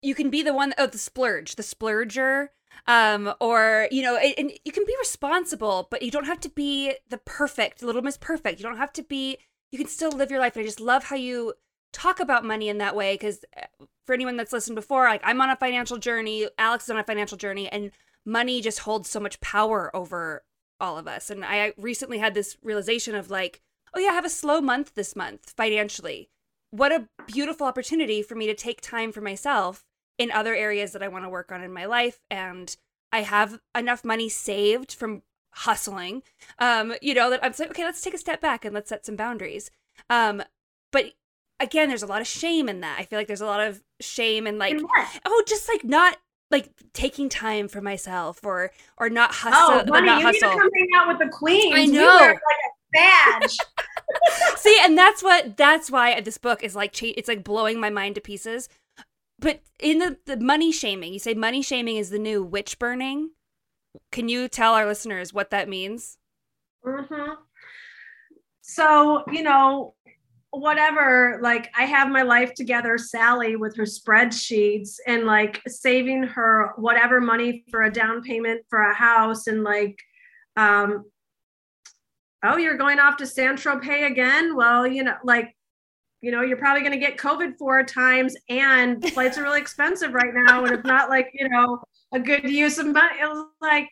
you can be the one of the splurge, the splurger, um, or you know, and, and you can be responsible, but you don't have to be the perfect, little miss perfect. You don't have to be. You can still live your life. And I just love how you talk about money in that way because for anyone that's listened before, like I'm on a financial journey, Alex is on a financial journey, and money just holds so much power over all of us. And I recently had this realization of like, oh yeah, I have a slow month this month financially. What a beautiful opportunity for me to take time for myself in other areas that I want to work on in my life. And I have enough money saved from hustling, um, you know, that I'm like, okay, let's take a step back and let's set some boundaries. Um, but again, there's a lot of shame in that. I feel like there's a lot of shame and like, oh, just like not like taking time for myself or or not hustle.
Oh, honey,
not
you
hustle.
need to come hang out with the queens.
I know.
like a badge. <laughs>
See, and that's what that's why this book is like it's like blowing my mind to pieces. But in the the money shaming, you say money shaming is the new witch burning. Can you tell our listeners what that means?
hmm So, you know, whatever, like I have my life together, Sally with her spreadsheets and like saving her whatever money for a down payment for a house and like, um, oh, you're going off to Saint-Tropez again? Well, you know, like, you know, you're probably going to get COVID four times and flights are really <laughs> expensive right now. And it's not like, you know, a good use of money. It was like,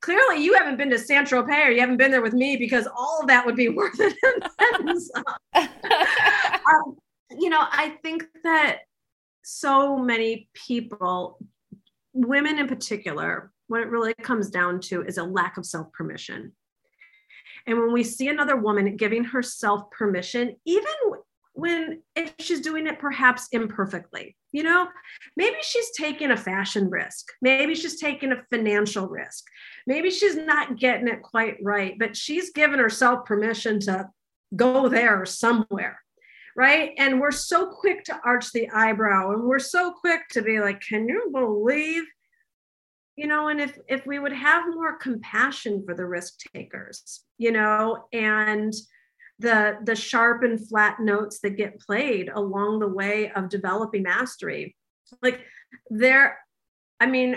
clearly you haven't been to Saint-Tropez or you haven't been there with me because all of that would be <laughs> worth it. <laughs> um, you know, I think that so many people, women in particular, what it really comes down to is a lack of self permission. And when we see another woman giving herself permission, even when if she's doing it perhaps imperfectly, you know, maybe she's taking a fashion risk, maybe she's taking a financial risk, maybe she's not getting it quite right, but she's given herself permission to go there somewhere right? And we're so quick to arch the eyebrow and we're so quick to be like can you believe? You know and if if we would have more compassion for the risk takers you know and the the sharp and flat notes that get played along the way of developing mastery. Like there i mean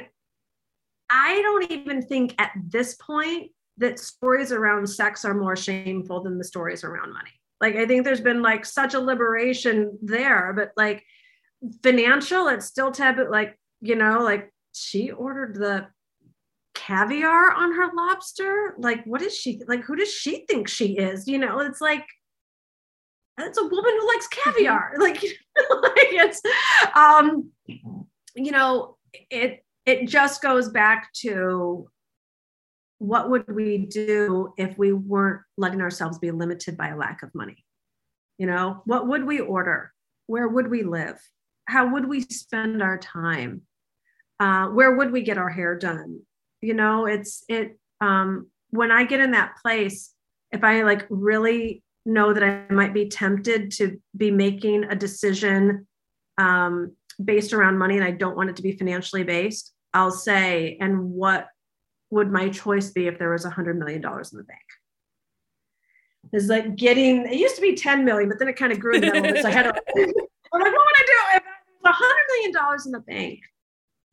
i don't even think at this point that stories around sex are more shameful than the stories around money. Like i think there's been like such a liberation there but like financial it's still taboo. Like you know like she ordered the caviar on her lobster. Like, what is she like? Who does she think she is? You know, it's like it's a woman who likes caviar. <laughs> Like, <laughs> like it's um, you know, it it just goes back to what would we do if we weren't letting ourselves be limited by a lack of money? You know, what would we order? Where would we live? How would we spend our time? Uh, where would we get our hair done? You know, it's it. Um, when I get in that place, if I like really know that I might be tempted to be making a decision um, based around money and I don't want it to be financially based, I'll say, and what would my choice be if there was a hundred million dollars in the bank? Is like getting it used to be 10 million, but then it kind of grew a little bit. So I had to, <laughs> I'm like, what would I do if a hundred million dollars in the bank?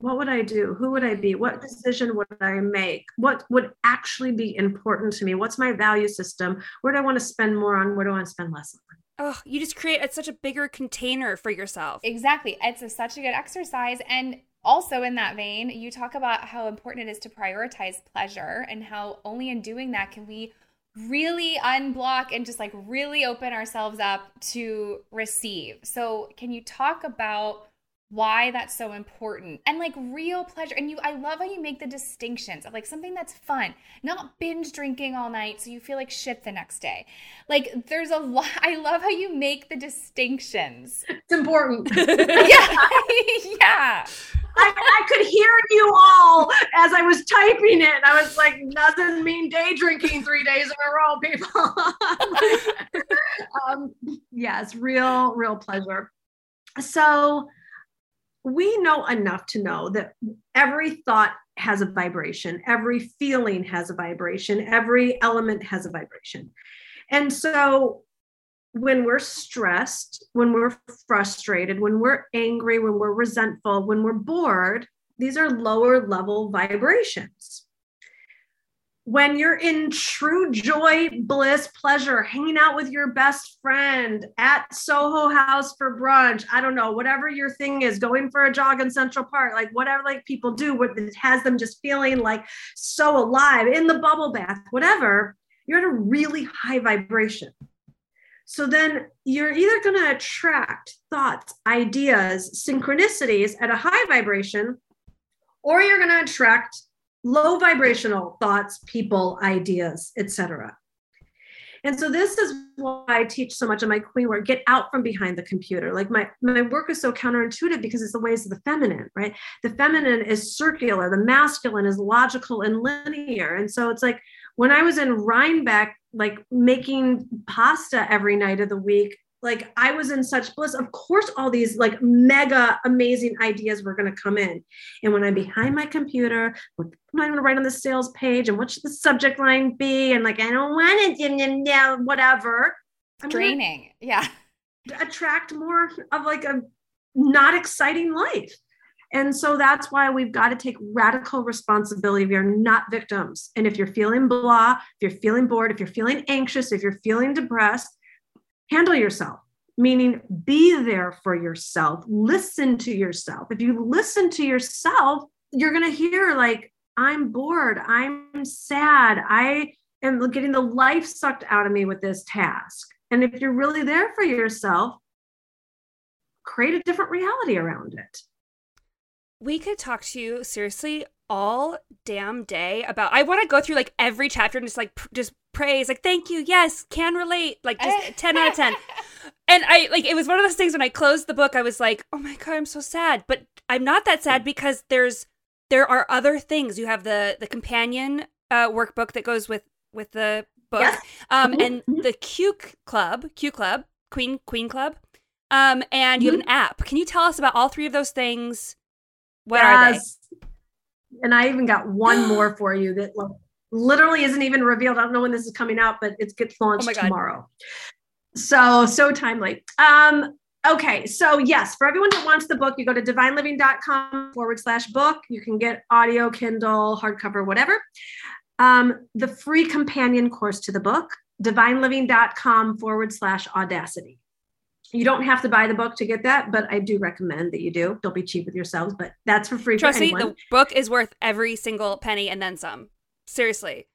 What would I do? Who would I be? What decision would I make? What would actually be important to me? What's my value system? Where do I want to spend more on? Where do I want to spend less on?
Oh, you just create it's such a bigger container for yourself.
Exactly. It's a, such a good exercise. And also in that vein, you talk about how important it is to prioritize pleasure and how only in doing that can we really unblock and just like really open ourselves up to receive. So, can you talk about why that's so important and like real pleasure and you i love how you make the distinctions of like something that's fun not binge drinking all night so you feel like shit the next day like there's a lot <laughs> i love how you make the distinctions
it's important <laughs>
yeah <laughs> yeah
I, I, could hear you all as I was typing it. I was like, doesn't mean day drinking three days in a row, people. um, yes, real, real pleasure. So, we know enough to know that every thought has a vibration, every feeling has a vibration, every element has a vibration. And so when we're stressed, when we're frustrated, when we're angry, when we're resentful, when we're bored, these are lower level vibrations when you're in true joy, bliss, pleasure, hanging out with your best friend at Soho House for brunch, I don't know, whatever your thing is, going for a jog in Central Park, like whatever like people do, what has them just feeling like so alive in the bubble bath, whatever, you're at a really high vibration. So then you're either going to attract thoughts, ideas, synchronicities at a high vibration, or you're going to attract low vibrational thoughts, people, ideas, etc. And so this is why I teach so much of my queen work. Get out from behind the computer. Like my my work is so counterintuitive because it's the ways of the feminine, right? The feminine is circular, the masculine is logical and linear. And so it's like when I was in Rhinebeck, like making pasta every night of the week, like I was in such bliss. Of course, all these like mega amazing ideas were going to come in. And when I'm behind my computer, what am I going to write on the sales page? And what should the subject line be? And like, I don't want it, yeah, whatever.
I'm draining. Yeah.
Attract more of like a not exciting life. And so that's why we've got to take radical responsibility. We are not victims. And if you're feeling blah, if you're feeling bored, if you're feeling anxious, if you're feeling depressed, handle yourself meaning be there for yourself. Listen to yourself. If you listen to yourself you're going to hear like i'm bored. I'm sad. I am getting the life sucked out of me with this task. And if you're really there for yourself create a different reality around it.
We could talk to you seriously all damn day about i want to go through like every chapter and just like pr- just praise like thank you yes can relate like just <laughs> 10 out of 10 and i like it was one of those things when i closed the book i was like oh my god i'm so sad but i'm not that sad because there's there are other things you have the the companion uh workbook that goes with with the book yes. um mm-hmm. and mm-hmm. the q club q club queen queen club um and you mm-hmm. have an app can you tell us about all three of those things what yes. are they
and i even got one more <gasps> for you that like literally isn't even revealed. I don't know when this is coming out, but it gets launched oh tomorrow. So, so timely. Um, okay. So, yes, for everyone that wants the book, you go to divineliving.com forward slash book. You can get audio, Kindle, hardcover, whatever. Um, the free companion course to the book, divineliving.com forward slash audacity. you don't have to buy the book to get that, but I do recommend that you do. Don't be cheap with yourselves, but that's for free.
Trust
for
me, the book is worth every single penny and then some. Seriously.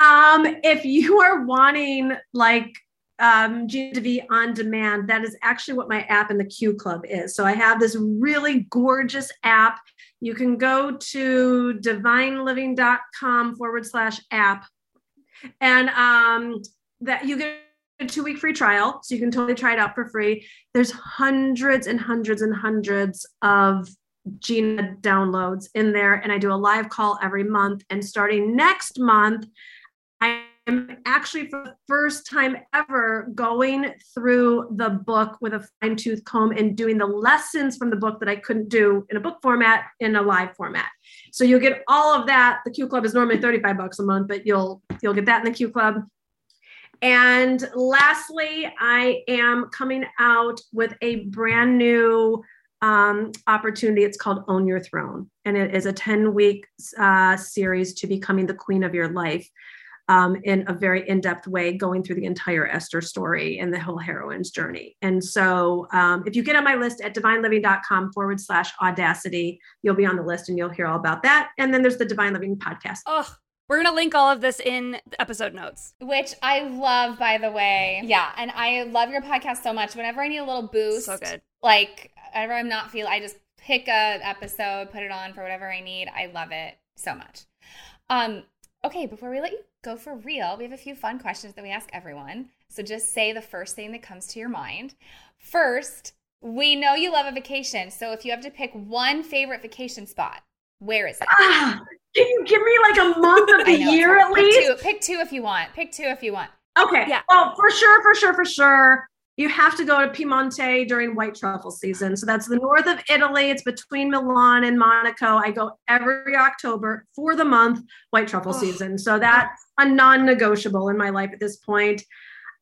Um, if you are wanting like um, DeVee on demand, that is actually what my app in the Q Club is. So I have this really gorgeous app. You can go to divineliving.com forward slash app, and um, that you get a two week free trial. So you can totally try it out for free. There's hundreds and hundreds and hundreds of Gina downloads in there, and I do a live call every month. And starting next month, I am actually for the first time ever going through the book with a fine tooth comb and doing the lessons from the book that I couldn't do in a book format in a live format. So you'll get all of that. The Q Club is normally 35 bucks a month, but you'll you'll get that in the Q Club. And lastly, I am coming out with a brand new um, opportunity. It's called Own Your Throne, and it is a 10 week uh, series to becoming the queen of your life um, in a very in depth way, going through the entire Esther story and the whole heroine's journey. And so, um, if you get on my list at divineliving.com forward slash audacity, you'll be on the list and you'll hear all about that. And then there's the Divine Living podcast.
Oh, we're going to link all of this in the episode notes.
Which I love, by the way. Yeah. And I love your podcast so much. Whenever I need a little boost,
So good.
like whenever I'm not feeling, I just pick a episode, put it on for whatever I need. I love it so much. Um, okay, before we let you go for real, we have a few fun questions that we ask everyone. So just say the first thing that comes to your mind. First, we know you love a vacation. So if you have to pick one favorite vacation spot, where is it?
Ah, <sighs> can you give me like a month of <laughs> the
know,
year
hard.
at least?
Pick two, pick two if you want. Pick two if you want.
Okay.
Yeah.
Well, for sure, for sure, for sure. You have to go to Piemonte during white truffle season. So that's the north of Italy. It's between Milan and Monaco. I go every October for the month white truffle
Oh.
season. So that's a non-negotiable in my life at this point.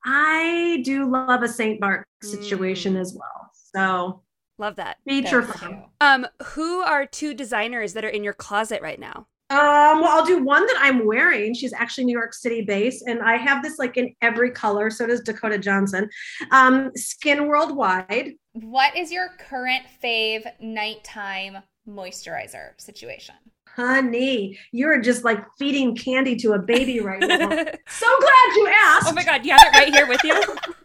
I do love a St. Bart situation
Mm.
as well. So
Love that.
Feature or
That's
Um, who are two designers that are in your closet right now?
Um, well, I'll do one that I'm wearing. She's actually New York City based, and I have this like in every color. So does Dakota Johnson. Um, Skin Worldwide.
What is your current fave nighttime moisturizer situation?
Honey, you're just like feeding candy to a baby right now. <laughs> so glad you asked.
Oh my God, you have it right here with you? <laughs>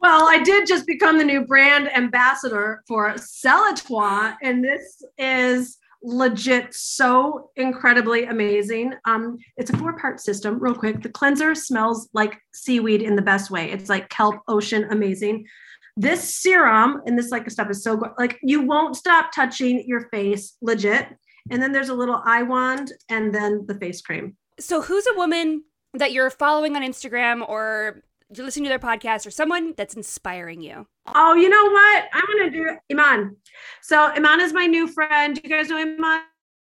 Well, I did just become the new brand ambassador for Celatoi, and this is legit so incredibly amazing. Um, it's a four-part system, real quick. The cleanser smells like seaweed in the best way. It's like kelp ocean amazing. This serum and this like stuff is so good. Like you won't stop touching your face, legit. And then there's a little eye wand and then the face cream.
So, who's a woman that you're following on Instagram or you're listening to their podcast or someone that's inspiring you?
Oh, you know what? I'm gonna do Iman. So Iman is my new friend. You guys know Iman?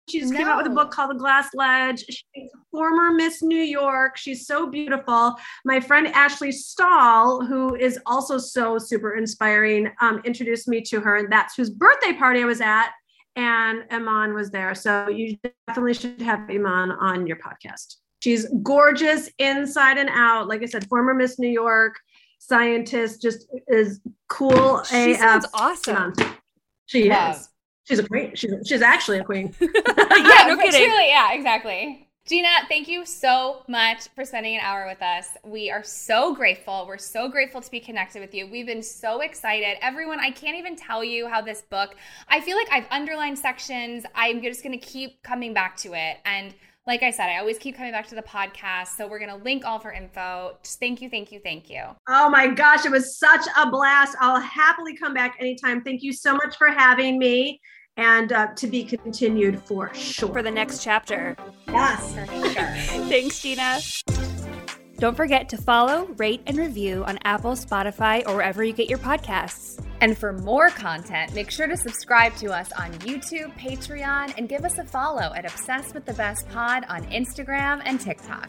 She just came out with a book called The Glass Ledge. She's a former Miss New York. She's so beautiful. My friend Ashley Stahl, who is also so super inspiring, um, introduced me to her, and that's whose birthday party I was at. And Iman was there. So you definitely should have Iman on your podcast. She's gorgeous inside and out. Like I said, former Miss New York scientist, just is cool.
She
AF.
sounds awesome.
She
Love.
is. She's a queen. She's she's actually a queen. <laughs> <laughs>
yeah, no kidding.
Truly, yeah, exactly. Gina, thank you so much for spending an hour with us. We are so grateful. We're so grateful to be connected with you. We've been so excited. Everyone, I can't even tell you how this book, I feel like I've underlined sections. I'm just going to keep coming back to it. And like I said, I always keep coming back to the podcast. So we're going to link all of her info. Just thank you, thank you, thank you.
Oh my gosh, it was such a blast. I'll happily come back anytime. Thank you so much for having me and uh, to be continued for sure.
For the next chapter.
yes.
For sure. <laughs>
Thanks, Gina. Don't forget to follow, rate, and review on Apple, Spotify, or wherever you get your podcasts.
And for more content, make sure to subscribe to us on YouTube, Patreon, and give us a follow at Obsessed with the Best Pod on Instagram and TikTok.